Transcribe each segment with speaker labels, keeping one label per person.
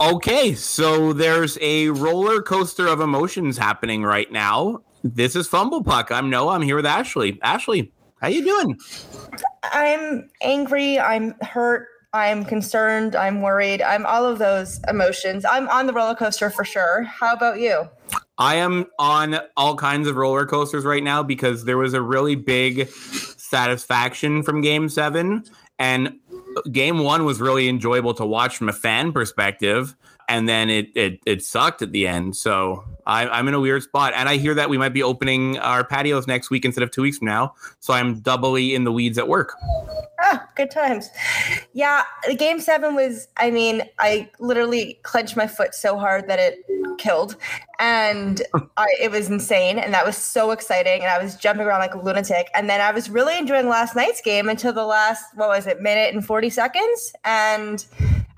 Speaker 1: Okay, so there's a roller coaster of emotions happening right now. This is Fumble Puck. I'm Noah. I'm here with Ashley. Ashley, how you doing?
Speaker 2: I'm angry. I'm hurt. I'm concerned. I'm worried. I'm all of those emotions. I'm on the roller coaster for sure. How about you?
Speaker 1: I am on all kinds of roller coasters right now because there was a really big satisfaction from game seven. And game one was really enjoyable to watch from a fan perspective. And then it it, it sucked at the end. So I, I'm in a weird spot. And I hear that we might be opening our patios next week instead of two weeks from now. So I'm doubly in the weeds at work.
Speaker 2: Ah, good times. Yeah, the game seven was, I mean, I literally clenched my foot so hard that it killed. And I, it was insane. And that was so exciting. And I was jumping around like a lunatic. And then I was really enjoying last night's game until the last, what was it, minute and 40 seconds. And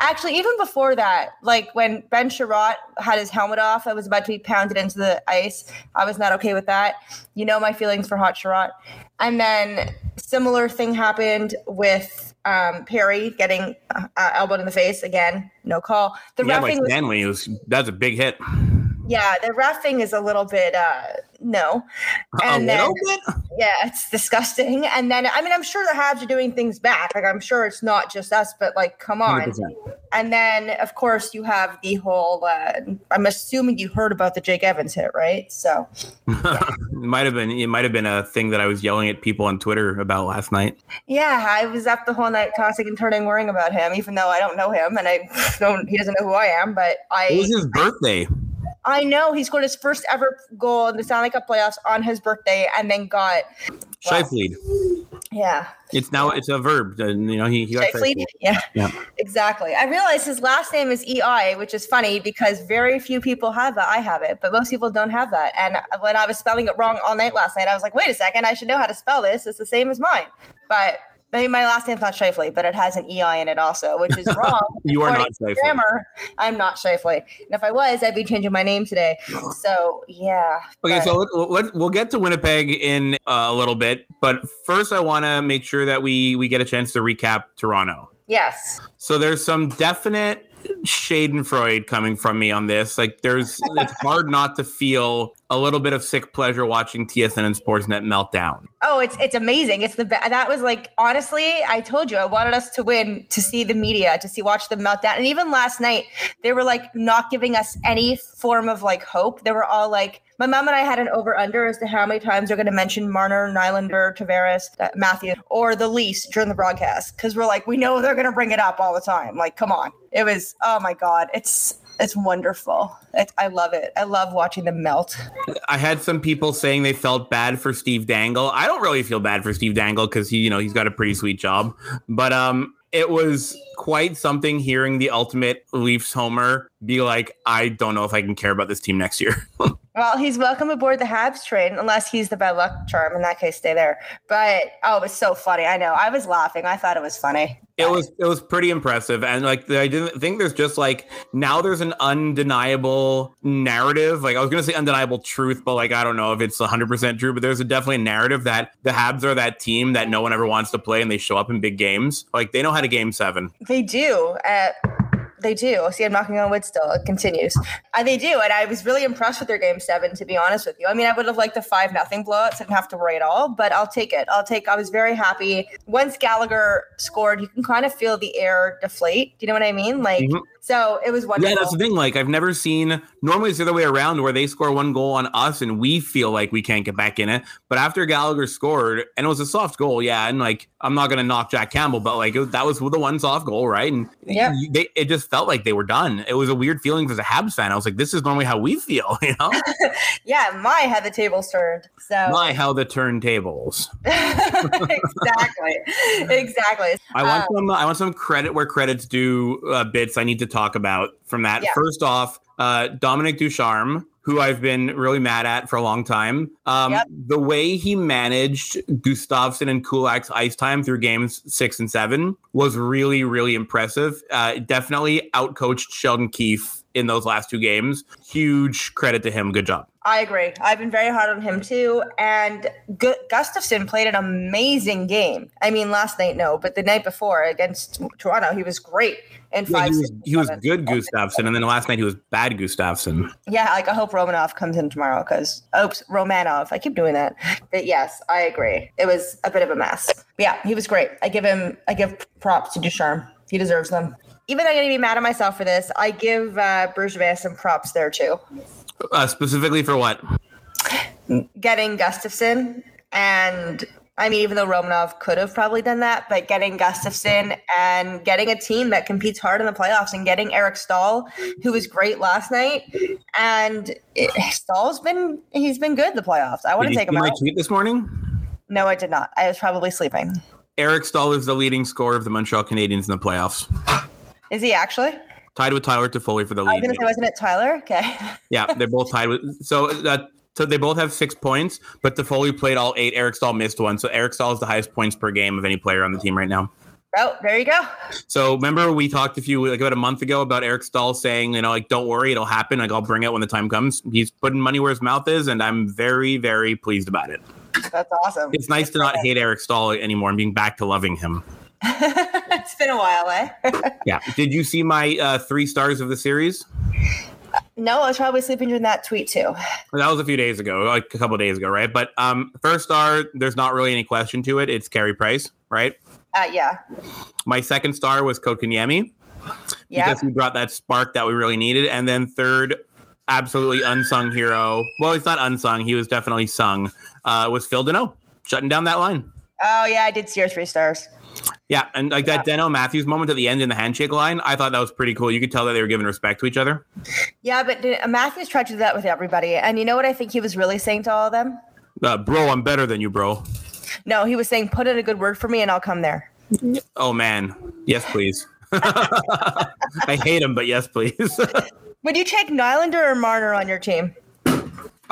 Speaker 2: actually, even before that, like when Ben Chiarot had his helmet off, I was about to be pounded into the ice. I was not okay with that. You know my feelings for Hot Chiarot. And then similar thing happened with um, Perry getting uh, elbowed in the face again. No call. The
Speaker 1: yeah,
Speaker 2: refing
Speaker 1: like
Speaker 2: was
Speaker 1: Stanley was that's a big hit.
Speaker 2: yeah, the refing is a little bit uh no.
Speaker 1: a little bit.
Speaker 2: yeah, it's disgusting. And then I mean I'm sure the Habs are doing things back. Like I'm sure it's not just us, but like come on.
Speaker 1: 100%.
Speaker 2: And then of course you have the whole uh I'm assuming you heard about the Jake Evans hit, right? So
Speaker 1: it might have been it might have been a thing that I was yelling at people on Twitter about last night.
Speaker 2: yeah, I was up the whole night tossing and turning worrying about him, even though I don't know him and I don't he doesn't know who I am, but I.
Speaker 1: It was his birthday.
Speaker 2: I know he scored his first ever goal in the Stanley Cup playoffs on his birthday and then got Wow.
Speaker 1: Scheifele'd.
Speaker 2: yeah.
Speaker 1: It's now it's a verb. You know, he, he got Scheifele?
Speaker 2: Yeah,
Speaker 1: Yeah.
Speaker 2: exactly. I realized his last name is EI, which is funny because very few people have that. I have it, but most people don't have that. And when I was spelling it wrong all night last night, I was like, wait a second, I should know how to spell this. It's the same as mine. But I mean, my last name's not Scheifele, but it has an EI in it also, which is wrong.
Speaker 1: You are not Scheifele.
Speaker 2: Grammar, I'm not Scheifele. And if I was, I'd be changing my name today. So, yeah.
Speaker 1: Okay,
Speaker 2: but-
Speaker 1: so let, let, we'll get to Winnipeg in uh, a little bit, but first I want to make sure that we we get a chance to recap Toronto.
Speaker 2: yes.
Speaker 1: So there's some definite Schadenfreude coming from me on this. Like, there's it's hard not to feel a little bit of sick pleasure watching TSN and Sportsnet meltdown.
Speaker 2: Oh, it's it's amazing. It's the be- that was like honestly, I told you I wanted us to win to see the media, to see watch the meltdown. And even last night, they were like not giving us any form of like hope. They were all like my mom and I had an over under as to how many times they're going to mention Marner, Nylander, Tavares, uh, Matthew, or the least during the broadcast because we're like we know they're going to bring it up all the time. Like, come on, it was oh my god, it's it's wonderful. It, I love it. I love watching them melt.
Speaker 1: I had some people saying they felt bad for Steve Dangle. I don't really feel bad for Steve Dangle because he, you know, he's got a pretty sweet job. But um, it was quite something hearing the ultimate Leafs homer be like, I don't know if I can care about this team next year.
Speaker 2: Well, he's welcome aboard the Habs train, unless he's the bad luck charm. In that case, stay there. But oh, it was so funny. I know. I was laughing. I thought it was funny.
Speaker 1: it was it was pretty impressive, and like I didn't think there's just like now there's an undeniable narrative. Like I was gonna say undeniable truth, but like I don't know if it's 100 percent true. But there's a definitely a narrative that the Habs are that team that no one ever wants to play, and they show up in big games. Like they know how to game seven.
Speaker 2: They do. Uh, they do. See, I'm knocking on wood still. It continues. Uh, they do. And I was really impressed with their game seven, to be honest with you. I mean, I would have liked the five nothing blowout, so I didn't have to worry at all, but I'll take it. I'll take, I was very happy. Once Gallagher scored, you can kind of feel the air deflate. Do you know what I mean? Like,
Speaker 1: Mhm.
Speaker 2: So it was wonderful.
Speaker 1: Yeah, that's the thing. Like I've never seen. Normally it's the other way around, where they score one goal on us and we feel like we can't get back in it. But after Gallagher scored, and it was a soft goal, yeah, and like I'm not gonna knock Jack Campbell, but like it, that was the one soft goal, right? And yeah, they, it just felt like they were done. It was a weird feeling as a Habs fan. I was like, this is normally how we feel, you know?
Speaker 2: yeah, my had the tables turned. So
Speaker 1: My how the turntables.
Speaker 2: exactly, exactly.
Speaker 1: I want
Speaker 2: Um,
Speaker 1: some. I want some credit where credit's due. Uh, bits I need to talk about from that.
Speaker 2: Yeah.
Speaker 1: First off, uh, Dominic Ducharme, who I've been really mad at for a long time. Um,
Speaker 2: Yep.
Speaker 1: The way he managed Gustafsson and Kulak's ice time through games six and seven was really, really impressive. Uh, definitely outcoached Sheldon Keefe in those last two games. Huge credit to him. Good job.
Speaker 2: I agree. I've been very hard on him too. And Gu- Gustafsson played an amazing game. I mean, last night, no, but the night before against Toronto, he was great. In
Speaker 1: Yeah,
Speaker 2: five,
Speaker 1: he was,
Speaker 2: six,
Speaker 1: he was good Gustafsson, and then last night he was bad Gustafsson.
Speaker 2: Yeah, like I hope Romanov comes in tomorrow because oops, Romanov. I keep doing that. But yes, I agree. It was a bit of a mess. But yeah, he was great. I give him I give props to Ducharme. He deserves them. Even though I'm gonna be mad at myself for this, I give uh Bergevin some props there too.
Speaker 1: Uh, specifically for what?
Speaker 2: Getting Gustafsson and I mean, even though Romanov could have probably done that, but getting Gustafsson and getting a team that competes hard in the playoffs and getting Eric Staal, who was great last night, and it, Staal's been he's been good in the playoffs. I want
Speaker 1: Did
Speaker 2: to
Speaker 1: you
Speaker 2: take him
Speaker 1: my
Speaker 2: out.
Speaker 1: tweet this morning?
Speaker 2: No, I did not. I was probably sleeping.
Speaker 1: Eric Staal is the leading scorer of the Montreal Canadiens in the playoffs,
Speaker 2: Is he actually?
Speaker 1: tied with Tyler Toffoli for the
Speaker 2: I was
Speaker 1: lead.
Speaker 2: gonna say, wasn't it Tyler? Okay.
Speaker 1: Yeah, they're both tied with. So that so they both have six points, but Toffoli played all eight. Eric Staal missed one, so Eric Staal is the highest points per game of any player on the team right now.
Speaker 2: Oh, there you go.
Speaker 1: So remember we talked a few like about a month ago about Eric Staal saying, you know, like don't worry, it'll happen. Like I'll bring it when the time comes. He's putting money where his mouth is, and I'm very, very pleased about it.
Speaker 2: That's awesome.
Speaker 1: It's nice to not hate Eric Staal anymore and being back to loving him.
Speaker 2: it's been a while, eh?
Speaker 1: Yeah. Did you see my uh, three stars of the series?
Speaker 2: no, I was probably sleeping during that tweet too.
Speaker 1: That was a few days ago, like a couple days ago, right? But um, first star, there's not really any question to it. It's Carey Price, right?
Speaker 2: Uh, yeah.
Speaker 1: My second star was Kotkaniemi
Speaker 2: Yeah.
Speaker 1: because he brought that spark that we really needed. And then third, absolutely unsung hero. Well, he's not unsung. He was definitely sung. Uh, was Phil Danault shutting down that line.
Speaker 2: Oh yeah, I did see your three stars.
Speaker 1: Yeah, and like that Danault Matthews moment at the end in the handshake line, I thought that was pretty cool. You could tell that they were giving respect to each other.
Speaker 2: Yeah, but Matthews tried to do that with everybody, and you know what I think he was really saying to all of them?
Speaker 1: Uh, bro, I'm better than you, bro.
Speaker 2: No, he was saying, "Put in a good word for me, and I'll come there."
Speaker 1: Oh man, yes, please. I hate him, but yes, please. uh,
Speaker 2: Would you take Nylander or Marner on your team?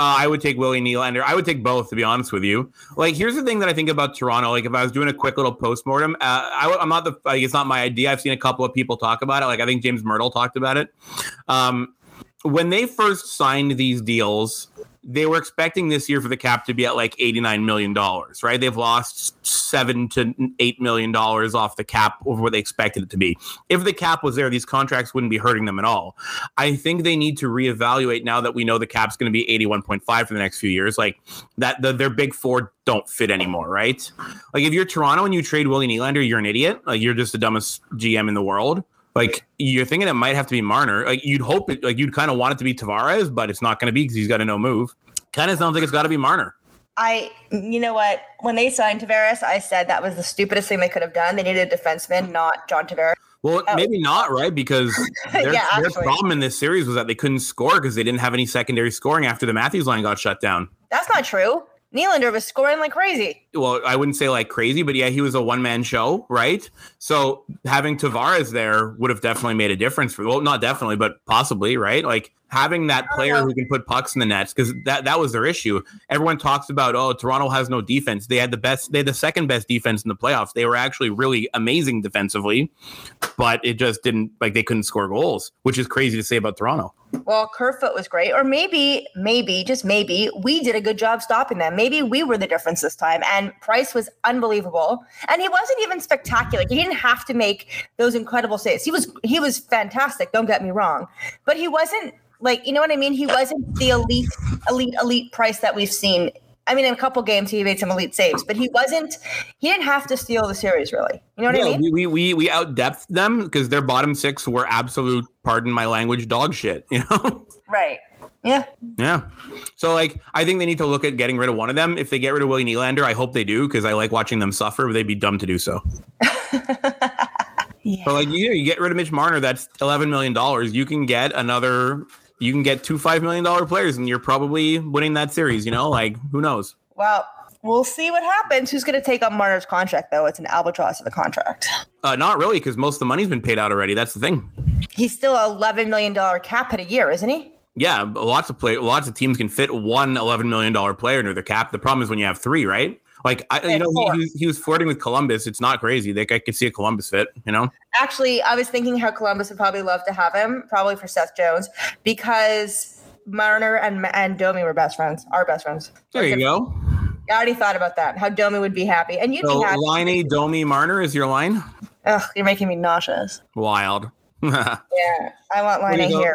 Speaker 1: I would take Willie Nylander. I would take both, to be honest with you. Like, here's the thing that I think about Toronto. Like, if I was doing a quick little postmortem, uh, I, am not the. Like, it's not my idea. I've seen a couple of people talk about it. Like, I think James Mirtle talked about it. Um, when they first signed these deals, they were expecting this year for the cap to be at like $89 million, right? They've lost seven to $8 million off the cap over what they expected it to be. If the cap was there, these contracts wouldn't be hurting them at all. I think they need to reevaluate now that we know the cap's going to be 81.5 for the next few years. Like that, the, their big four don't fit anymore, right? Like if you're Toronto and you trade Willie Nylander, you're an idiot. Like you're just the dumbest GM in the world. Like you're thinking it might have to be Marner. Like you'd hope it, like you'd kind of want it to be Tavares, but it's not going to be because he's got a no move. Kind of sounds like it's got to be Marner.
Speaker 2: I, you know what? When they signed Tavares, I said that was the stupidest thing they could have done. They needed a defenseman, not John Tavares.
Speaker 1: Well,
Speaker 2: Oh.
Speaker 1: maybe not, right? Because their,
Speaker 2: Yeah,
Speaker 1: their problem in this series was that they couldn't score because they didn't have any secondary scoring after the Matthews line got shut down.
Speaker 2: That's not true. Nylander was scoring like crazy.
Speaker 1: well, I wouldn't say like crazy, but yeah, he was a one man show, right? So having Tavares there would have definitely made a difference for well, not definitely, but possibly, right? Like having that oh, player who can put pucks in the nets because that that was their issue. Everyone talks about oh, Toronto has no defense. They had the best, they had the second best defense in the playoffs. They were actually really amazing defensively, but it just didn't like they couldn't score goals, which is crazy to say about Toronto.
Speaker 2: Well, Kerfoot was great, or maybe, maybe, just maybe, we did a good job stopping them. Maybe we were the difference this time. And Price was unbelievable, and he wasn't even spectacular. He didn't have to make those incredible saves. He was he was fantastic. Don't get me wrong, but he wasn't like you know what I mean. He wasn't the elite, elite, elite Price that we've seen. I mean, in a couple games he made some elite saves, but he wasn't. He didn't have to steal the series, really. You know what I mean?
Speaker 1: we, we we we out depth them because their bottom six were absolute, pardon my language, dog shit. You know.
Speaker 2: Right. Yeah.
Speaker 1: Yeah. So like I think they need to look at getting rid of one of them. If they get rid of Willie Nylander, I hope they do because I like watching them suffer, but they'd be dumb to do so.
Speaker 2: Yeah.
Speaker 1: But like you, you get rid of Mitch Marner, that's eleven million dollars. You can get another you can get two five million dollar players and you're probably winning that series, you know? Like who knows?
Speaker 2: Well, we'll see what happens. Who's going to take up Marner's contract, though? It's an albatross of a contract.
Speaker 1: Uh, not really, because most of the money's been paid out already. That's the thing.
Speaker 2: He's still a $11 million cap hit a year, isn't he?
Speaker 1: Yeah, lots of play lots of teams can fit one $11 million player into the cap. The problem is when you have three, right? Like I, you know, he, he, was, flirting with Columbus. It's not crazy. Like I could see a Columbus fit. You know.
Speaker 2: Actually, I was thinking how Columbus would probably love to have him, probably for Seth Jones, because Marner and and Domi were best friends. Our best friends.
Speaker 1: There you go.
Speaker 2: I already thought about that. How Domi would be happy, and you'd so be happy.
Speaker 1: Line Domi Marner is your line.
Speaker 2: Ugh, you're making me nauseous.
Speaker 1: Wild.
Speaker 2: yeah, I want Line here.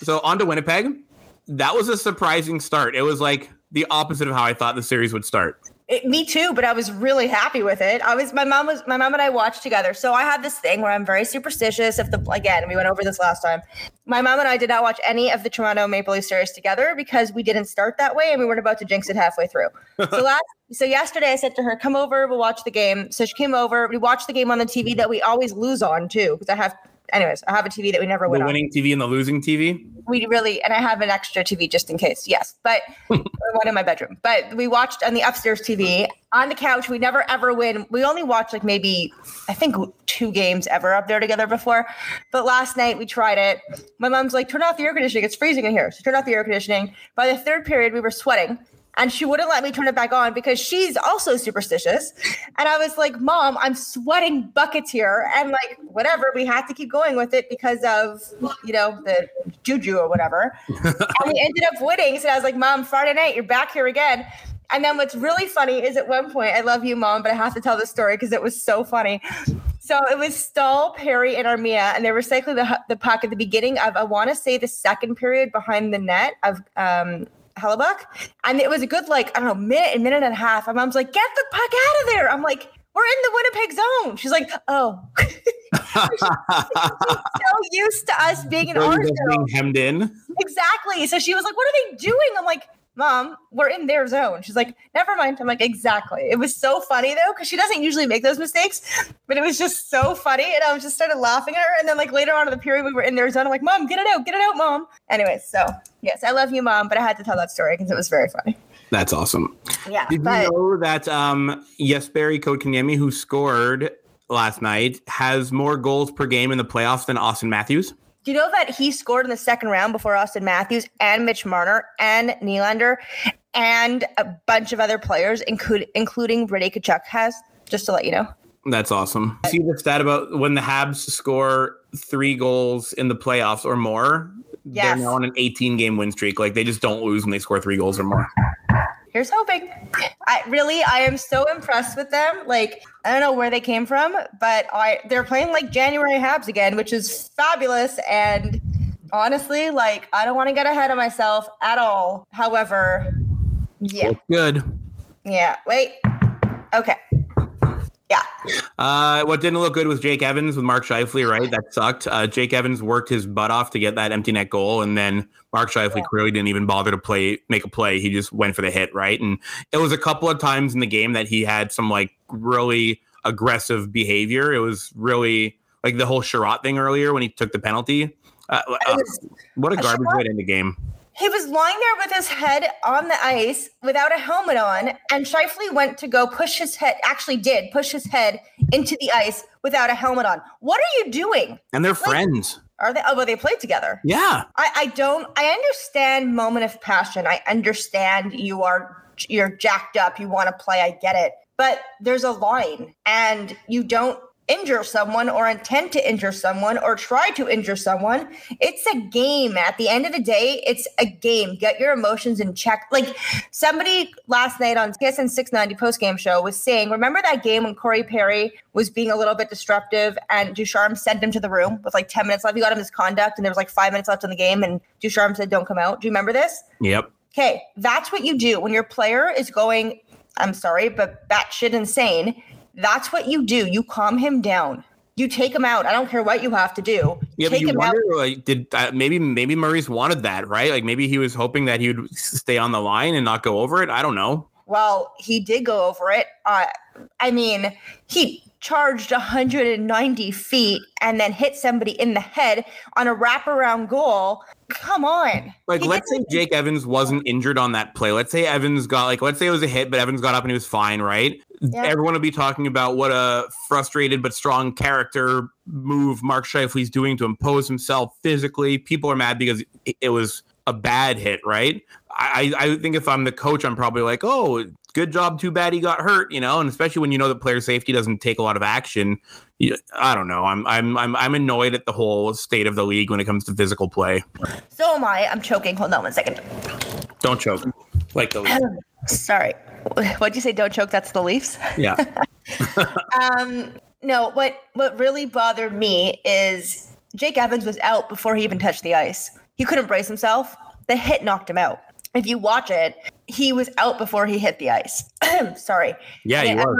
Speaker 1: So on to Winnipeg. That was a surprising start. It was like the opposite of how I thought the series would start.
Speaker 2: It, me too, but I was really happy with it. I was my mom was my mom and I watched together. So I had this thing where I'm very superstitious. If the again, we went over this last time. My mom and I did not watch any of the Toronto Maple Leaf series together because we didn't start that way and we weren't about to jinx it halfway through. so last so yesterday I said to her, "Come over, we'll watch the game." So she came over. We watched the game on the TV that we always lose on too because I have anyways, I have a TV that we never win.
Speaker 1: the
Speaker 2: win
Speaker 1: winning
Speaker 2: on.
Speaker 1: TV and the losing TV.
Speaker 2: We really, and I have an extra TV just in case. Yes, but one in my bedroom. But we watched on the upstairs TV on the couch. We never ever win. We only watched like maybe I think two games ever up there together before. But last night we tried it. My mom's like, "Turn off the air conditioning. It's freezing in here." So turn off the air conditioning. By the third period, we were sweating and she wouldn't let me turn it back on because she's also superstitious. And I was like, Mom, I'm sweating buckets here. And like, whatever, we had to keep going with it because of, you know, the juju or whatever. and we ended up winning. So I was like, Mom, Friday night, you're back here again. And then what's really funny is at one point, I love you, Mom, but I have to tell the story because it was so funny. So it was Staal, Perry, and Armia, and they were cycling the, the puck at the beginning of, I want to say, the second period behind the net of um, Hellebuyck. And it was a good, like, I don't know, minute, a minute and a half. My mom's like, get the puck out of there. I'm like, we're in the Winnipeg zone. She's like, oh. so used to us being in our
Speaker 1: being hemmed in.
Speaker 2: Exactly. So she was like, what are they doing? I'm like, Mom, we're in their zone. She's like, never mind. I'm like, exactly. It was so funny though, because she doesn't usually make those mistakes, but it was just so funny. And I was just started laughing at her. And then like later on in the period, we were in their zone. I'm like, Mom, get it out, get it out, Mom. Anyways, so yes, I love you, Mom, but I had to tell that story because it was very funny.
Speaker 1: That's awesome.
Speaker 2: Yeah.
Speaker 1: Did but, you know that um Jesperi Kotkaniemi, who scored last night, has more goals per game in the playoffs than Auston Matthews?
Speaker 2: Do you know that he scored in the second round before Auston Matthews and Mitch Marner and Nylander and a bunch of other players, including including Brady Tkachuk has? Just to let you know.
Speaker 1: That's awesome. See the stat about when the Habs score three goals in the playoffs or more, yes. they're now on an 18 game win streak. Like they just don't lose when they score three goals or more
Speaker 2: here's hoping. I really, I am so impressed with them. Like, I don't know where they came from, but I they're playing like January Habs again, which is fabulous. And honestly, like, I don't want to get ahead of myself at all. However, yeah,
Speaker 1: good.
Speaker 2: Yeah. Wait. Okay. Yeah.
Speaker 1: Uh, what didn't look good was Jake Evans with Mark Scheifele, right? That sucked. Uh, Jake Evans worked his butt off to get that empty net goal, and then Mark Scheifele yeah. clearly didn't even bother to play, make a play. He just went for the hit, right? And it was a couple of times in the game that he had some like really aggressive behavior. It was really like the whole Chiarot thing earlier when he took the penalty. Uh, uh, what a garbage way to end the game.
Speaker 2: He was lying there with his head on the ice without a helmet on, and Scheifele went to go push his head, actually did push his head into the ice without a helmet on. What are you doing?
Speaker 1: And they're like, friends.
Speaker 2: Are they? Oh, well, they played together.
Speaker 1: Yeah.
Speaker 2: I, I don't, I understand moment of passion. I understand you are, you're jacked up. You want to play. I get it. But there's a line, and you don't injure someone or intend to injure someone or try to injure someone. It's a game. At the end of the day, it's a game. Get your emotions in check. Like somebody last night on TSN 690 post game show was saying, remember that game when Corey Perry was being a little bit disruptive and Ducharme sent him to the room with like 10 minutes left. He got him his conduct and there was like five minutes left in the game and Ducharme said, don't come out. Do you remember this?
Speaker 1: Yep.
Speaker 2: Okay. That's what you do when your player is going, I'm sorry, but batshit insane that's what you do. You calm him down. You take him out. I don't care what you have to do.
Speaker 1: Yeah, take but you wonder, out. like, did uh, maybe maybe Maurice wanted that, right? Like maybe he was hoping that he would stay on the line and not go over it. I don't know.
Speaker 2: Well, he did go over it. Uh, I mean, he charged 190 feet and then hit somebody in the head on a wraparound goal. Come on.
Speaker 1: Like, he let's say Jake Evans wasn't injured on that play. Let's say Evans got, like, let's say it was a hit, but Evans got up and he was fine, right? Yeah. Everyone will be talking about what a frustrated but strong character move Mark Scheifele's doing to impose himself physically. People are mad because it was a bad hit, right? I, I think if I'm the coach, I'm probably like, oh, good job. Too bad he got hurt, you know. And especially when you know that player safety doesn't take a lot of action. You, I don't know. I'm I'm I'm I'm annoyed at the whole state of the league when it comes to physical play.
Speaker 2: So am I. I'm choking. Hold on one second.
Speaker 1: Don't choke. Like the league.
Speaker 2: Sorry. What'd you say? Don't choke. That's the Leafs.
Speaker 1: Yeah.
Speaker 2: um. No. What What really bothered me is Jake Evans was out before he even touched the ice. He couldn't brace himself. The hit knocked him out. If you watch it, he was out before he hit the ice. Sorry.
Speaker 1: Yeah.
Speaker 2: Not,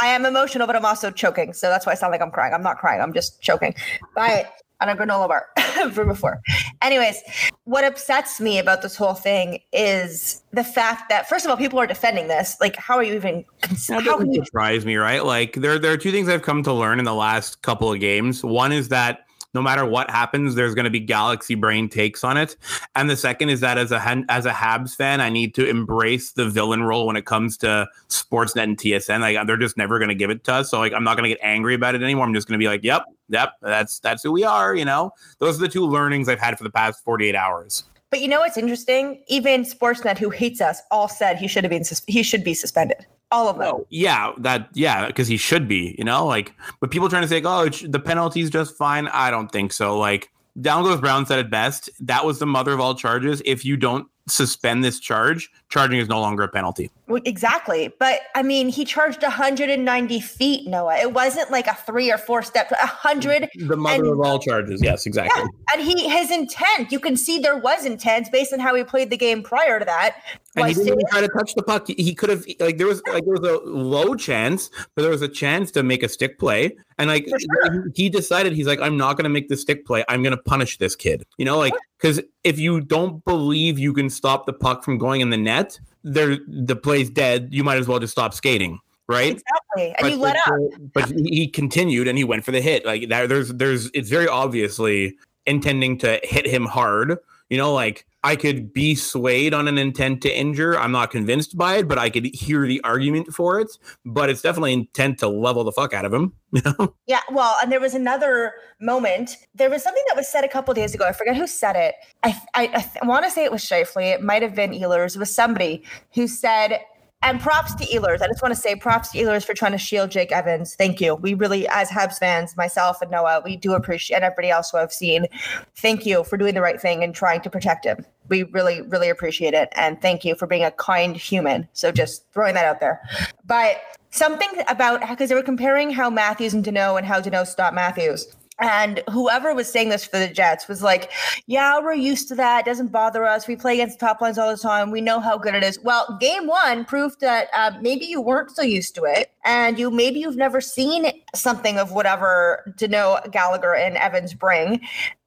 Speaker 2: I am emotional, but I'm also choking. So that's why I sound like I'm crying. I'm not crying. I'm just choking. But on a granola bar from before. Anyways, what upsets me about this whole thing is the fact that first of all, people are defending this. Like, how are you even?
Speaker 1: That how can you surprise me, right? Like, there there are two things I've come to learn in the last couple of games. One is that no matter what happens, there's going to be galaxy brain takes on it. And the second is that as a as a Habs fan, I need to embrace the villain role when it comes to Sportsnet and TSN. Like they're just never going to give it to us. So like I'm not going to get angry about it anymore. I'm just going to be like, yep, yep, that's that's who we are. You know, those are the two learnings I've had for the past 48 hours.
Speaker 2: But you know what's interesting? Even Sportsnet, who hates us, all said he should have been sus- he should be suspended. All of them.
Speaker 1: Yeah, that yeah, because he should be. You know, like, but people trying to say, oh, the penalty's just fine. I don't think so. Like, Down goes Brown said it best. That was the mother of all charges. If you don't suspend this charge, charging is no longer a penalty.
Speaker 2: Exactly. But I mean, he charged 190 feet, Noah. It wasn't like a three or four step, 100.
Speaker 1: The mother and, of all charges. Yes, exactly. Yeah.
Speaker 2: And he, his intent, you can see there was intent based on how he played the game prior to that.
Speaker 1: And he didn't even try to touch the puck. He could have, like, there was, like, there was a low chance, but there was a chance to make a stick play. And like, sure. he decided, he's like, I'm not going to make the stick play. I'm going to punish this kid. You know, like, because if you don't believe you can stop the puck from going in the net, there the play's dead. You might as well just stop skating, right?
Speaker 2: Exactly. And but, you let up.
Speaker 1: But he continued and he went for the hit. Like there's there's it's very obviously intending to hit him hard. You know, like I could be swayed on an intent to injure. I'm not convinced by it, but I could hear the argument for it. But it's definitely intent to level the fuck out of him.
Speaker 2: Yeah. Well, and there was another moment. There was something that was said a couple days ago. I forget who said it. I I, I want to say it was Scheifele. It might have been Ehlers. It was somebody who said and props to Ehlers. I just want to say props to Ehlers for trying to shield Jake Evans. Thank you. We really, as Habs fans, myself and Noah, we do appreciate, and everybody else who I've seen, thank you for doing the right thing and trying to protect him. We really, really appreciate it. And thank you for being a kind human. So just throwing that out there. But something about, because they were comparing how Matthews and Danault and how Danault stopped Matthews. And whoever was saying this for the Jets was like, yeah, we're used to that. It doesn't bother us. We play against top lines all the time. We know how good it is. Well, game one proved that uh, maybe you weren't so used to it. And you maybe you've never seen something of whatever Danault, Gallagher, and Evans bring.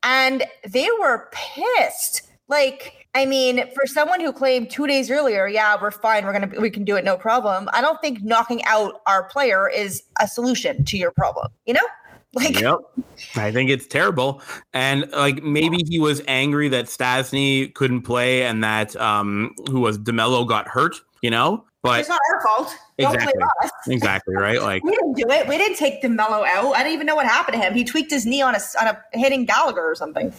Speaker 2: And they were pissed. Like, I mean, for someone who claimed two days earlier, yeah, we're fine, we're gonna we can do it, no problem. I don't think knocking out our player is a solution to your problem. You know?
Speaker 1: Like, yep. I think it's terrible. And like maybe he was angry that Stastny couldn't play and that um who was DeMelo got hurt, you know? But
Speaker 2: it's not our fault.
Speaker 1: Exactly. exactly, right? Like
Speaker 2: we didn't do it. We didn't take DeMelo out. I didn't even know what happened to him. He tweaked his knee on a on a hitting Gallagher or something.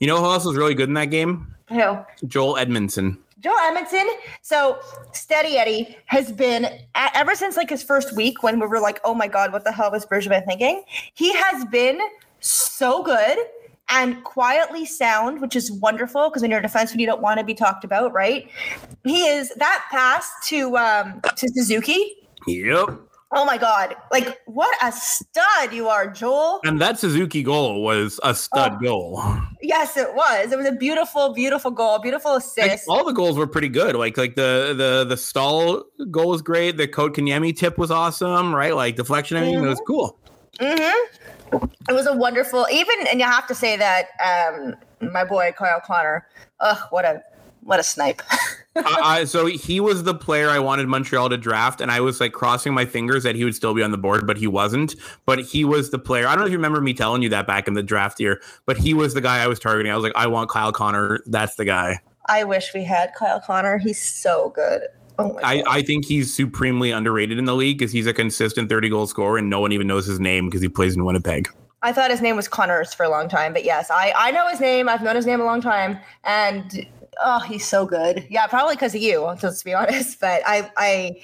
Speaker 1: You know who else was really good in that game?
Speaker 2: Who?
Speaker 1: Joel Edmundson.
Speaker 2: Joe Edmundson. So Steady Eddie has been ever since like his first week when we were like, oh my god, what the hell was Bergevin thinking? He has been so good and quietly sound, which is wonderful because when you're a defenseman, you don't want to be talked about, right? He is that pass to um to Suzuki.
Speaker 1: Yep.
Speaker 2: Oh my God. Like, what a stud you are, Joel.
Speaker 1: And that Suzuki goal was a stud oh, goal.
Speaker 2: Yes, it was. It was a beautiful, beautiful goal, beautiful assist.
Speaker 1: All the goals were pretty good. Like, like the the the Staal goal was great. The Kotkaniemi tip was awesome, right? Like deflection, everything. Mm-hmm. It was mm-hmm. cool.
Speaker 2: Mm-hmm. It was a wonderful, even, and you have to say that um, my boy Kyle Connor, ugh, what a what a snipe.
Speaker 1: uh, so he was the player I wanted Montreal to draft, and I was like crossing my fingers that he would still be on the board, but he wasn't. But he was the player. I don't know if you remember me telling you that back in the draft year, but he was the guy I was targeting. I was like, I want Kyle Connor. That's the guy.
Speaker 2: I wish we had Kyle Connor. He's so good.
Speaker 1: Oh I, I think he's supremely underrated in the league because he's a consistent 30 goal scorer and no one even knows his name because he plays in Winnipeg.
Speaker 2: I thought his name was Connors for a long time, but yes, I, I know his name. I've known his name a long time. And oh, he's so good. Yeah, probably because of you. Let's be honest. But I, I,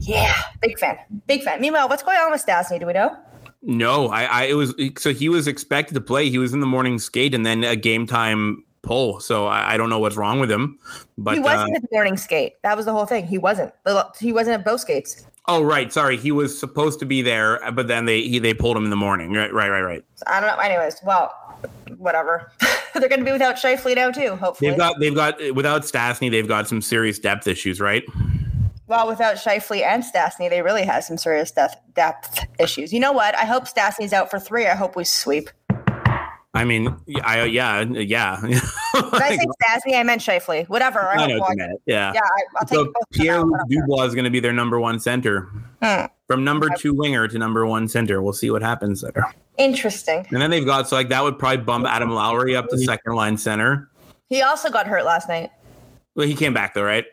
Speaker 2: yeah, big fan, big fan. Meanwhile, what's going on with Stastny? Do we know?
Speaker 1: No, I, I it was so he was expected to play. He was in the morning skate and then a game time pull. So I, I don't know what's wrong with him. But
Speaker 2: he wasn't
Speaker 1: uh,
Speaker 2: at the morning skate. That was the whole thing. He wasn't. He wasn't at both skates.
Speaker 1: Oh right, sorry, he was supposed to be there, but then they he, they pulled him in the morning. Right, right, right, right.
Speaker 2: So I don't know. Anyways, well, whatever. They're going to be without Scheifele now too. Hopefully,
Speaker 1: They've got they've got without Stastny, they've got some serious depth issues, right?
Speaker 2: well, without Scheifele and Stastny, they really have some serious depth depth issues. You know what? I hope Stastny's out for three. I hope we sweep.
Speaker 1: I mean, I yeah, yeah.
Speaker 2: Did I say Stastny? I meant Scheifele. Whatever. I,
Speaker 1: I know what you. Yeah.
Speaker 2: Yeah, I,
Speaker 1: So. Pierre
Speaker 2: out. I don't care.
Speaker 1: Dubois is going to be their number one center.
Speaker 2: Hmm.
Speaker 1: From number two winger to number one center. We'll see what happens there.
Speaker 2: Interesting.
Speaker 1: And then they've got so like that would probably bump Adam Lowry up to second line center.
Speaker 2: He also got hurt last night.
Speaker 1: Well, he came back though, right?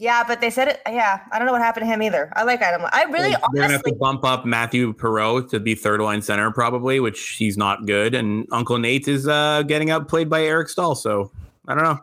Speaker 2: Yeah, but they said it. Yeah, I don't know what happened to him either. I like Adam. I really, honestly
Speaker 1: They're gonna have to bump up Mathieu Perreault to be third line center probably, which he's not good. And Uncle Nate is uh, getting outplayed by Eric Staal. So I don't know.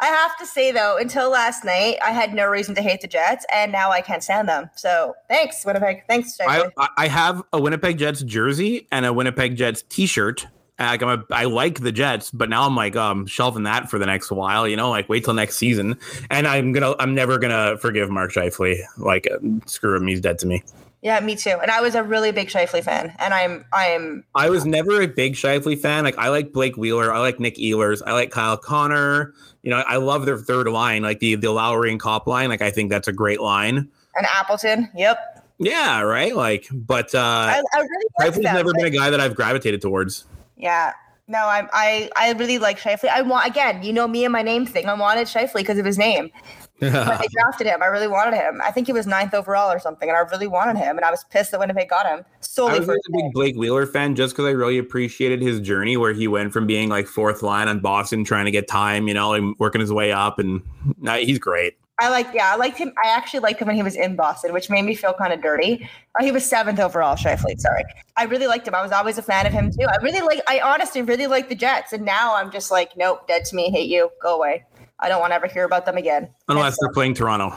Speaker 2: I have to say though, until last night, I had no reason to hate the Jets, and now I can't stand them. So thanks, Winnipeg. Thanks,
Speaker 1: I, I- I have a Winnipeg Jets jersey and a Winnipeg Jets T-shirt. Like I'm a, I like the Jets, but now I'm like um shelving that for the next while. You know, like wait till next season. And I'm gonna I'm never gonna forgive Mark Scheifele. Like uh, screw him, he's dead to me.
Speaker 2: Yeah, me too. And I was a really big Scheifele fan, and I'm, I'm.
Speaker 1: I was never a big Scheifele fan. Like I like Blake Wheeler, I like Nick Ehlers, I like Kyle Connor. You know, I love their third line, like the the Lowry and Copp line. Like I think that's a great line.
Speaker 2: And Appleton, yep.
Speaker 1: Yeah, right. Like, but uh
Speaker 2: I, I really them.
Speaker 1: never been a guy that I've gravitated towards.
Speaker 2: Yeah. No, I'm I I really like Scheifele. I want again, you know me and my name thing. I wanted Scheifele because of his name. When they drafted him, I really wanted him. I think he was ninth overall or something, and I really wanted him. And I was pissed that Winnipeg got him
Speaker 1: I
Speaker 2: solely
Speaker 1: was
Speaker 2: for
Speaker 1: always
Speaker 2: his
Speaker 1: a big. Blake Wheeler fan just because I really appreciated his journey where he went from being like fourth line on Boston, trying to get time, you know, and working his way up. And nah, he's great.
Speaker 2: I like, yeah, I liked him. I actually liked him when he was in Boston, which made me feel kind of dirty. Uh, he was seventh overall, Scheifele. Sorry, I really liked him. I was always a fan of him too. I really like. I honestly really like the Jets, and now I'm just like, nope, dead to me. Hate you. Go away. I don't want to ever hear about them again.
Speaker 1: Unless they're playing Toronto.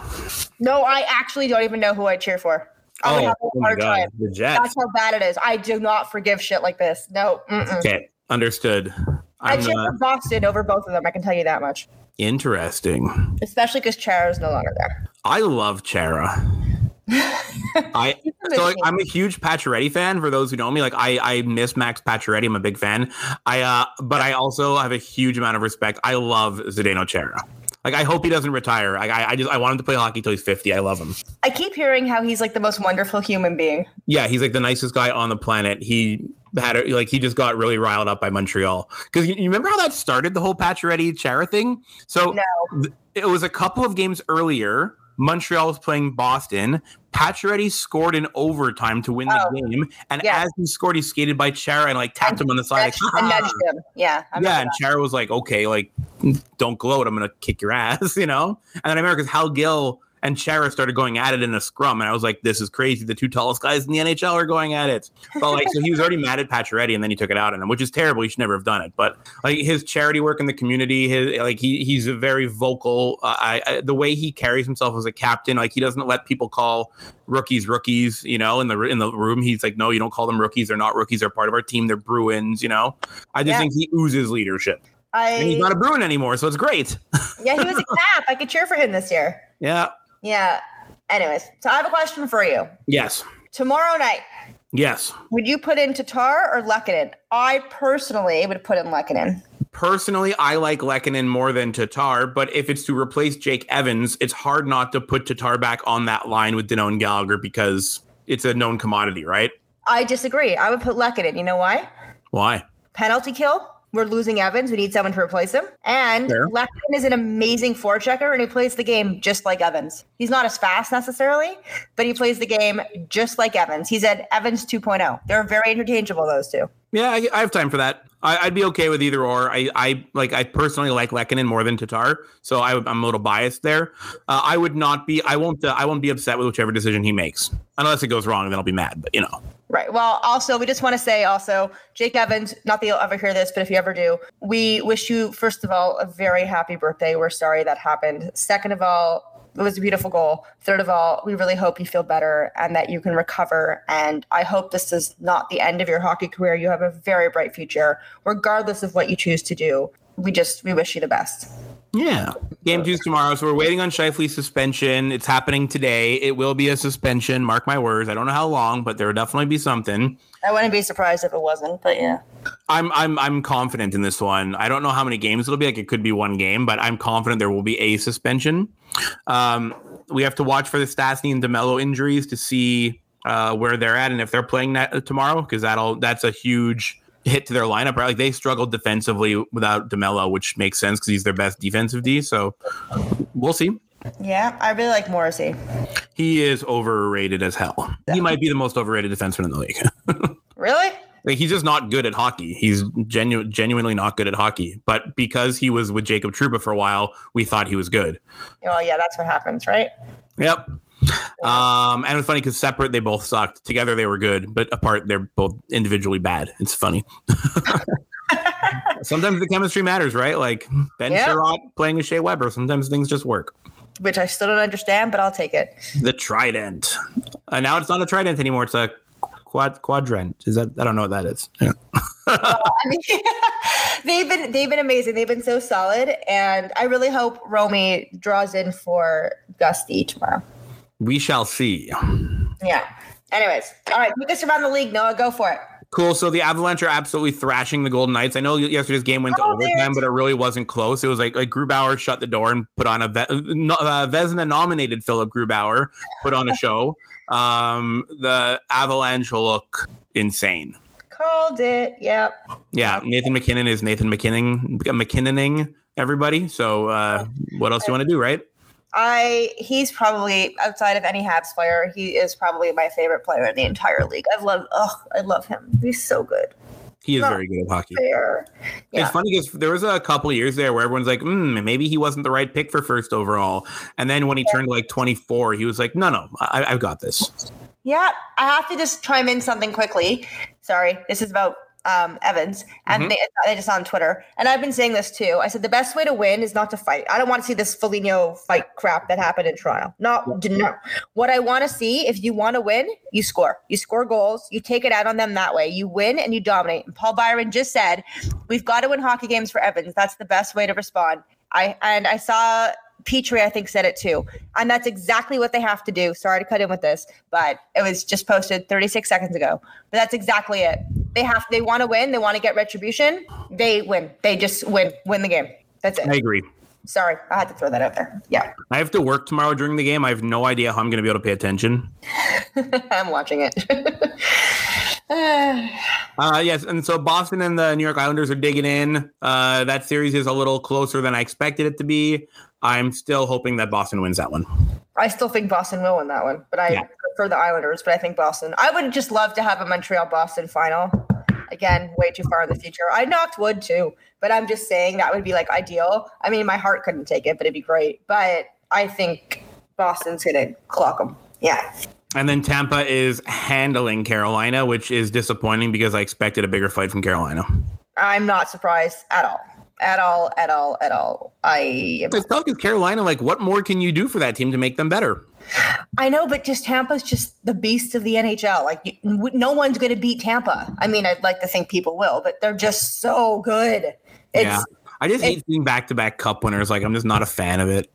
Speaker 2: No, I actually don't even know who I cheer for. I would
Speaker 1: Oh,
Speaker 2: have
Speaker 1: oh
Speaker 2: a
Speaker 1: my
Speaker 2: hard
Speaker 1: God.
Speaker 2: time.
Speaker 1: The Jets.
Speaker 2: That's how bad it is. I do not forgive shit like this. No, mm-mm.
Speaker 1: Okay. Understood.
Speaker 2: I
Speaker 1: I'm
Speaker 2: cheer
Speaker 1: uh,
Speaker 2: for Boston over both of them. I can tell you that much.
Speaker 1: Interesting.
Speaker 2: Especially because Chara is no longer there.
Speaker 1: I love Chara. I so like, I'm a huge Pacioretty fan. For those who know me, like I I miss Max Pacioretty. I'm a big fan. I uh, but I also have a huge amount of respect. I love Zdeno Chara. Like I hope he doesn't retire. Like I, I just I want him to play hockey till he's 50. I love him.
Speaker 2: I keep hearing how he's like the most wonderful human being.
Speaker 1: Yeah, he's like the nicest guy on the planet. He had a, like he just got really riled up by Montreal because you, you remember how that started the whole Pacioretty Chara thing. So
Speaker 2: No.
Speaker 1: th- it was a couple of games earlier. Montreal was playing Boston. Pacioretty scored in overtime to win the
Speaker 2: Oh,
Speaker 1: game, and
Speaker 2: yeah.
Speaker 1: as he scored, he skated by Chara and like tapped him on the side. Like,
Speaker 2: Nudged- and nudged him. Yeah. I remember
Speaker 1: yeah, and
Speaker 2: that.
Speaker 1: Chara was like, "Okay, like, don't gloat. I'm gonna kick your ass," you know. And then I remember because Hal Gill and Chara started going at it in a scrum, and I was like, "This is crazy. The two tallest guys in the NHL are going at it." But like, so he was already mad at Pacioretty, and then he took it out on him, which is terrible. He should never have done it. But like his charity work in the community, his like he he's a very vocal. Uh, I, I the way he carries himself as a captain, like he doesn't let people call rookies rookies. You know, in the in the room, he's like, "No, you don't call them rookies. They're not rookies. They're part of our team. They're Bruins." You know, I just
Speaker 2: Yeah.
Speaker 1: think he oozes leadership. And he's not a Bruin anymore, so it's great.
Speaker 2: yeah, he was a cap. I could cheer for him this year.
Speaker 1: Yeah.
Speaker 2: Yeah. Anyways, so I have a question for you.
Speaker 1: Yes.
Speaker 2: Tomorrow night,
Speaker 1: Yes.
Speaker 2: would you put in Tatar or Lehkonen? I personally would put in Lehkonen.
Speaker 1: Personally, I like Lehkonen more than Tatar, but if it's to replace Jake Evans, it's hard not to put Tatar back on that line with Danault and Gallagher because it's a known commodity, right?
Speaker 2: I disagree. I would put Lekanen. You know why?
Speaker 1: Why?
Speaker 2: Penalty kill. We're losing Evans. We need someone to replace him. And
Speaker 1: Fair.
Speaker 2: Is an amazing forechecker, and he plays the game just like Evans. He's not as fast necessarily, but he plays the game just like Evans. He's at Evans 2.0. They're very interchangeable, those two.
Speaker 1: Yeah, I, I have time for that. I, I'd be okay with either or. I, I like. I personally like Lehkonen more than Tatar, so I, I'm a little biased there. Uh, I would not be. I won't. Uh, I won't be upset with whichever decision he makes, unless it goes wrong. Then I'll be mad. But you know,
Speaker 2: Right. Well, also, we just want to say also, Jake Evans, not that you'll ever hear this, but if you ever do, we wish you, first of all, a very happy birthday. We're sorry that happened. Second of all, it was a beautiful goal. Third of all, we really hope you feel better and that you can recover. And I hope this is not the end of your hockey career. You have a very bright future, regardless of what you choose to do. We just, we wish you the best.
Speaker 1: Yeah. Game two's tomorrow. So we're waiting on Scheifele's suspension. It's happening today. It will be a suspension. Mark my words. I don't know how long, but there will definitely be something.
Speaker 2: I wouldn't be surprised if it wasn't, but yeah.
Speaker 1: I'm I'm I'm confident in this one. I don't know how many games it'll be. Like it could be one game, but I'm confident there will be a suspension. Um, we have to watch for the Stastny and DeMelo injuries to see uh, where they're at and if they're playing that tomorrow because that'll that's a huge hit to their lineup. Right, like they struggled defensively without DeMelo, which makes sense because he's their best defensive D. So we'll see.
Speaker 2: Yeah, I really like Morrissey.
Speaker 1: He is overrated as hell. He might be the most overrated defenseman in the league.
Speaker 2: really?
Speaker 1: Like he's just not good at hockey. He's genu- genuinely not good at hockey. But because he was with Jacob Trouba for a while, we thought he was good.
Speaker 2: Oh yeah, that's what happens, right?
Speaker 1: Yep. Um, and it's funny because separate they both sucked. Together they were good, but apart they're both individually bad. It's funny. sometimes the chemistry matters, right? Like Ben yep. Chiarot playing with Shea Weber. Sometimes things just work.
Speaker 2: Which I still don't understand, but I'll take it.
Speaker 1: The trident. Uh, now it's not a trident anymore. It's a quad quadrant. Is that I don't know what that is. Yeah.
Speaker 2: I mean, they've been they've been amazing. They've been so solid, and I really hope Romy draws in for Gusty tomorrow.
Speaker 1: We shall see.
Speaker 2: Yeah. Anyways, all right, take us around the league, Noah. Go for it.
Speaker 1: Cool. So the Avalanche are absolutely thrashing the Golden Knights. I know yesterday's game went to oh, overtime, but it really wasn't close. It was like like Grubauer shut the door and put on a uh, Vezina nominated Philipp Grubauer put on a show. Um, the Avalanche will look insane.
Speaker 2: Called it. Yep.
Speaker 1: Yeah. Nathan MacKinnon is Nathan MacKinnon MacKinnoning everybody. So uh, what else do you want to do, right?
Speaker 2: I he's probably outside of any Habs player, he is probably my favorite player in the entire league. I love oh, I love him. He's so good.
Speaker 1: He is Not very good at hockey. Yeah. It's funny because there was a couple years there where everyone's like, mm, maybe he wasn't the right pick for first overall. And then when he yeah. turned like 24, he was like, no, no, I, I've got this.
Speaker 2: Yeah, I have to just chime in something quickly. Sorry, this is about um, Evans, and mm-hmm. they, they just on Twitter. And I've been saying this too. I said the best way to win is not to fight. I don't want to see this Foligno fight crap that happened in Toronto. Not no. What I want to see, if you want to win, you score. You score goals. You take it out on them that way. You win and you dominate. And Paul Byron just said, "We've got to win hockey games for Evans. That's the best way to respond." I and I saw Petry, I think, said it too. And that's exactly what they have to do. Sorry to cut in with this, but it was just posted 36 seconds ago. But that's exactly it. They have they want to win, they want to get retribution. They win. They just win, win the game. That's it.
Speaker 1: I agree.
Speaker 2: Sorry, I had to throw that out there. Yeah.
Speaker 1: I have to work tomorrow during the game. I have no idea how I'm going to be able to pay attention.
Speaker 2: I'm watching it.
Speaker 1: uh, yes, and so Boston and the New York Islanders are digging in. Uh, that series is a little closer than I expected it to be. I'm still hoping that Boston wins that one.
Speaker 2: I still think Boston will win that one, but I yeah. Prefer the Islanders. But I think Boston. I would just love to have a Montreal Boston final. Again, way too far in the future. I knocked wood too, but I'm just saying that would be like ideal. I mean, my heart couldn't take it, but it'd be great. But I think Boston's gonna clock them. Yeah.
Speaker 1: And then Tampa is handling Carolina, which is disappointing because I expected a bigger fight from Carolina.
Speaker 2: I'm not surprised at all at all, at all, at all. I
Speaker 1: am. It's tough with Carolina. Like, what more can you do for that team to make them better?
Speaker 2: I know, but just Tampa's just the beast of the NHL. Like, you, no one's going to beat Tampa. I mean, I'd like to think people will, but they're just so good. It's,
Speaker 1: yeah, I just hate seeing back-to-back Cup winners. Like, I'm just not a fan of it.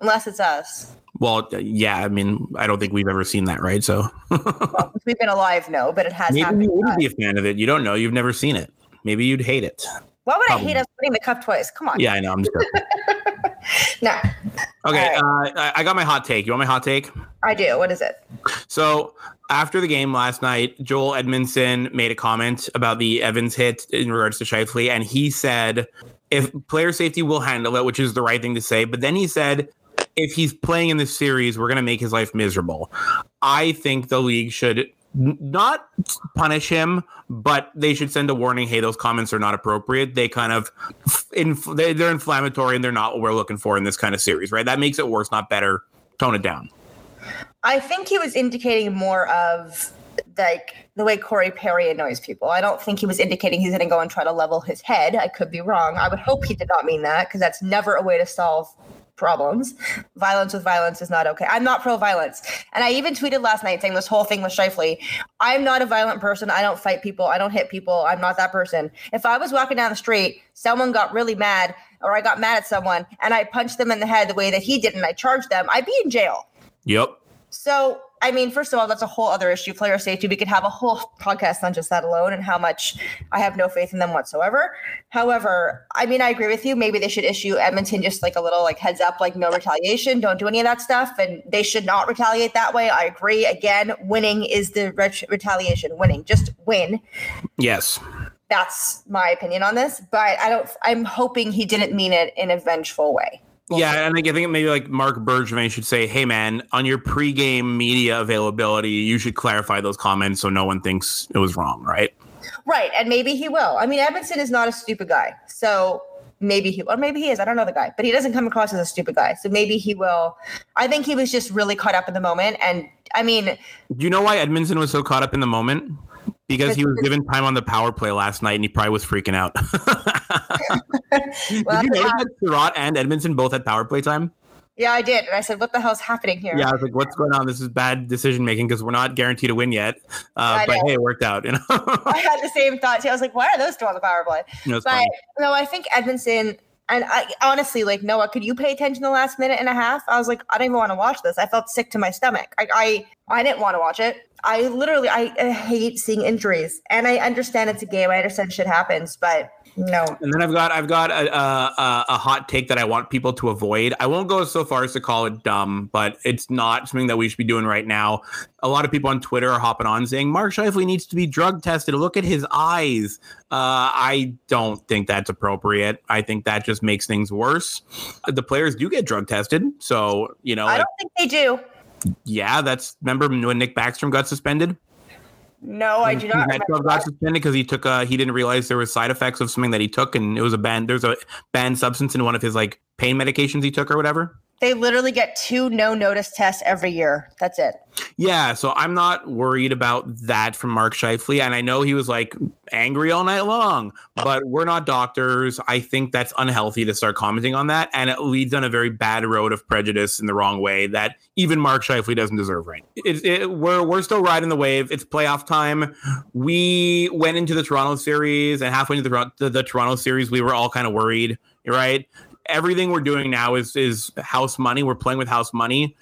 Speaker 2: Unless it's us.
Speaker 1: Well, uh, yeah, I mean, I don't think we've ever seen that, right? So
Speaker 2: well, we've been alive, no, but it has.
Speaker 1: Maybe you wouldn't be a fan of it. You don't know. You've never seen it. Maybe you'd hate it.
Speaker 2: Why would Probably. I hate us winning the cup twice? Come on.
Speaker 1: Yeah, I know. I'm just
Speaker 2: nah.
Speaker 1: Okay, right. uh, I got my hot take. You want my hot take?
Speaker 2: I do. What is it?
Speaker 1: So after the game last night, Joel Edmundson made a comment about the Evans hit in regards to Scheifele, and he said if player safety will handle it, which is the right thing to say, but then he said if he's playing in this series, we're going to make his life miserable. I think the league should not punish him, but they should send a warning. Hey, those comments are not appropriate. They kind of inf- they're inflammatory and they're not what we're looking for in this kind of series, right? That makes it worse, not better. Tone it down.
Speaker 2: I think he was indicating more of like the way Corey Perry annoys people. I don't think he was indicating he's going to go and try to level his head. I could be wrong. I would hope he did not mean that because that's never a way to solve problems. Violence with violence is not okay. I'm not pro violence. And I even tweeted last night saying this whole thing was Shifley. I'm not a violent person. I don't fight people. I don't hit people. I'm not that person. If I was walking down the street, someone got really mad or I got mad at someone and I punched them in the head the way that he did and I charged them, I'd be in jail.
Speaker 1: Yep.
Speaker 2: So, I mean, first of all, that's a whole other issue. Player safety. We could have a whole podcast on just that alone and how much I have no faith in them whatsoever. However, I mean, I agree with you. Maybe they should issue Edmonton just like a little like heads up, like no retaliation. Don't do any of that stuff, and they should not retaliate that way. I agree. Again, winning is the ret- retaliation. Winning, just win.
Speaker 1: Yes.
Speaker 2: That's my opinion on this. But I don't. I'm hoping he didn't mean it in a vengeful way.
Speaker 1: Yeah, and I think maybe like Marc Bergevin should say, "Hey, man, on your pregame media availability, you should clarify those comments so no one thinks it was wrong, right?"
Speaker 2: Right, and maybe he will. I mean, Edmundson is not a stupid guy, so maybe he or maybe he is. I don't know the guy, but he doesn't come across as a stupid guy, so maybe he will. I think he was just really caught up in the moment, and I mean,
Speaker 1: Do you know why Edmundson was so caught up in the moment? Because he was given time on the power play last night, and he probably was freaking out.
Speaker 2: well,
Speaker 1: Did you notice
Speaker 2: uh,
Speaker 1: that Chiarot and Edmundson both had power play time?
Speaker 2: yeah, I did, and I said, "What the hell's happening here?"
Speaker 1: Yeah, I was like, "What's going on? This is bad decision making because we're not guaranteed to win yet." Uh, but hey, it worked out. You know,
Speaker 2: I had the same thought too. I was like, "Why are those two on the power play?"
Speaker 1: Know, it's
Speaker 2: But no, I think Edmundson. And I honestly, like Noah, could you pay attention the last minute and a half? I was like, I don't even want to watch this. I felt sick to my stomach. I, I, I didn't want to watch it. I literally, I, I hate seeing injuries, and I understand it's a game. I understand shit happens, but no.
Speaker 1: And then I've got I've got a, a a- hot take that I want people to avoid. I won't go so far as to call it dumb, but it's not something that we should be doing right now. A lot of people on Twitter are hopping on saying Mark Scheifele needs to be drug tested. Look at his eyes. Uh, I don't think that's appropriate. I think that just makes things worse. The players do get drug tested, so you know,
Speaker 2: I don't think they do.
Speaker 1: Yeah, that's remember when Nick Backstrom got suspended.
Speaker 2: No, I do not.
Speaker 1: That got suspended because he took uh he didn't realize there was side effects of something that he took and it was a banned there's a banned substance in one of his like pain medications he took or whatever.
Speaker 2: They literally get two no notice tests every year. That's it.
Speaker 1: Yeah, so I'm not worried about that from Mark Scheifele and I know he was like angry all night long, but we're not doctors. I think that's unhealthy to start commenting on that and it leads on a very bad road of prejudice in the wrong way that even Mark Scheifele doesn't deserve right. It, it, we're we're still riding the wave. It's playoff time. We went into the Toronto series and halfway into the, the, the Toronto series we were all kind of worried, right? Everything we're doing now is is house money. We're playing with house money.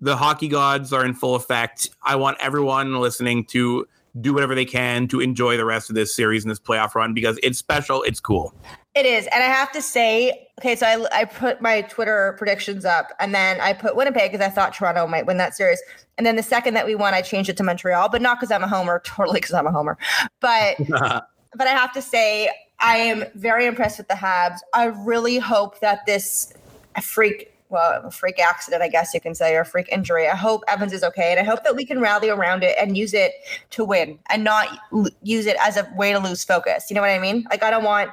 Speaker 1: The hockey gods are in full effect. I want everyone listening to do whatever they can to enjoy the rest of this series and this playoff run because it's special. It's cool.
Speaker 2: It is. And I have to say, okay, so I, I put my Twitter predictions up and then I put Winnipeg because I thought Toronto might win that series. And then the second that we won, I changed it to Montreal, but not because I'm a homer, totally because I'm a homer. But but I have to say, I am very impressed with the Habs. I really hope that this freak, well, a freak accident, I guess you can say, or a freak injury. I hope Evans is okay, and I hope that we can rally around it and use it to win, and not l- use it as a way to lose focus. You know what I mean? Like I don't want,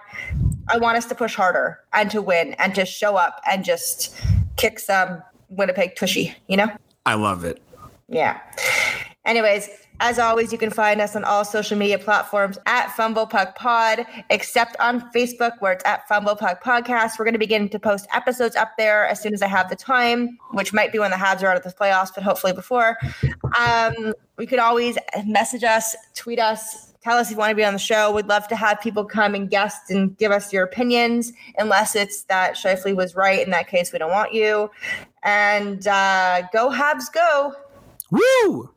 Speaker 2: I want us to push harder and to win and to show up and just kick some Winnipeg tushy. You know?
Speaker 1: I love it.
Speaker 2: Yeah. Anyways, as always, you can find us on all social media platforms at Fumble Puck Pod, except on Facebook where it's at Fumble Puck Podcast. We're going to begin to post episodes up there as soon as I have the time, which might be when the Habs are out of the playoffs, but hopefully before. Um, we could always message us, tweet us, tell us if you want to be on the show. We'd love to have people come and guest and give us your opinions, unless it's that Scheifele was right. In that case, we don't want you. And uh, go Habs, go.
Speaker 1: Woo!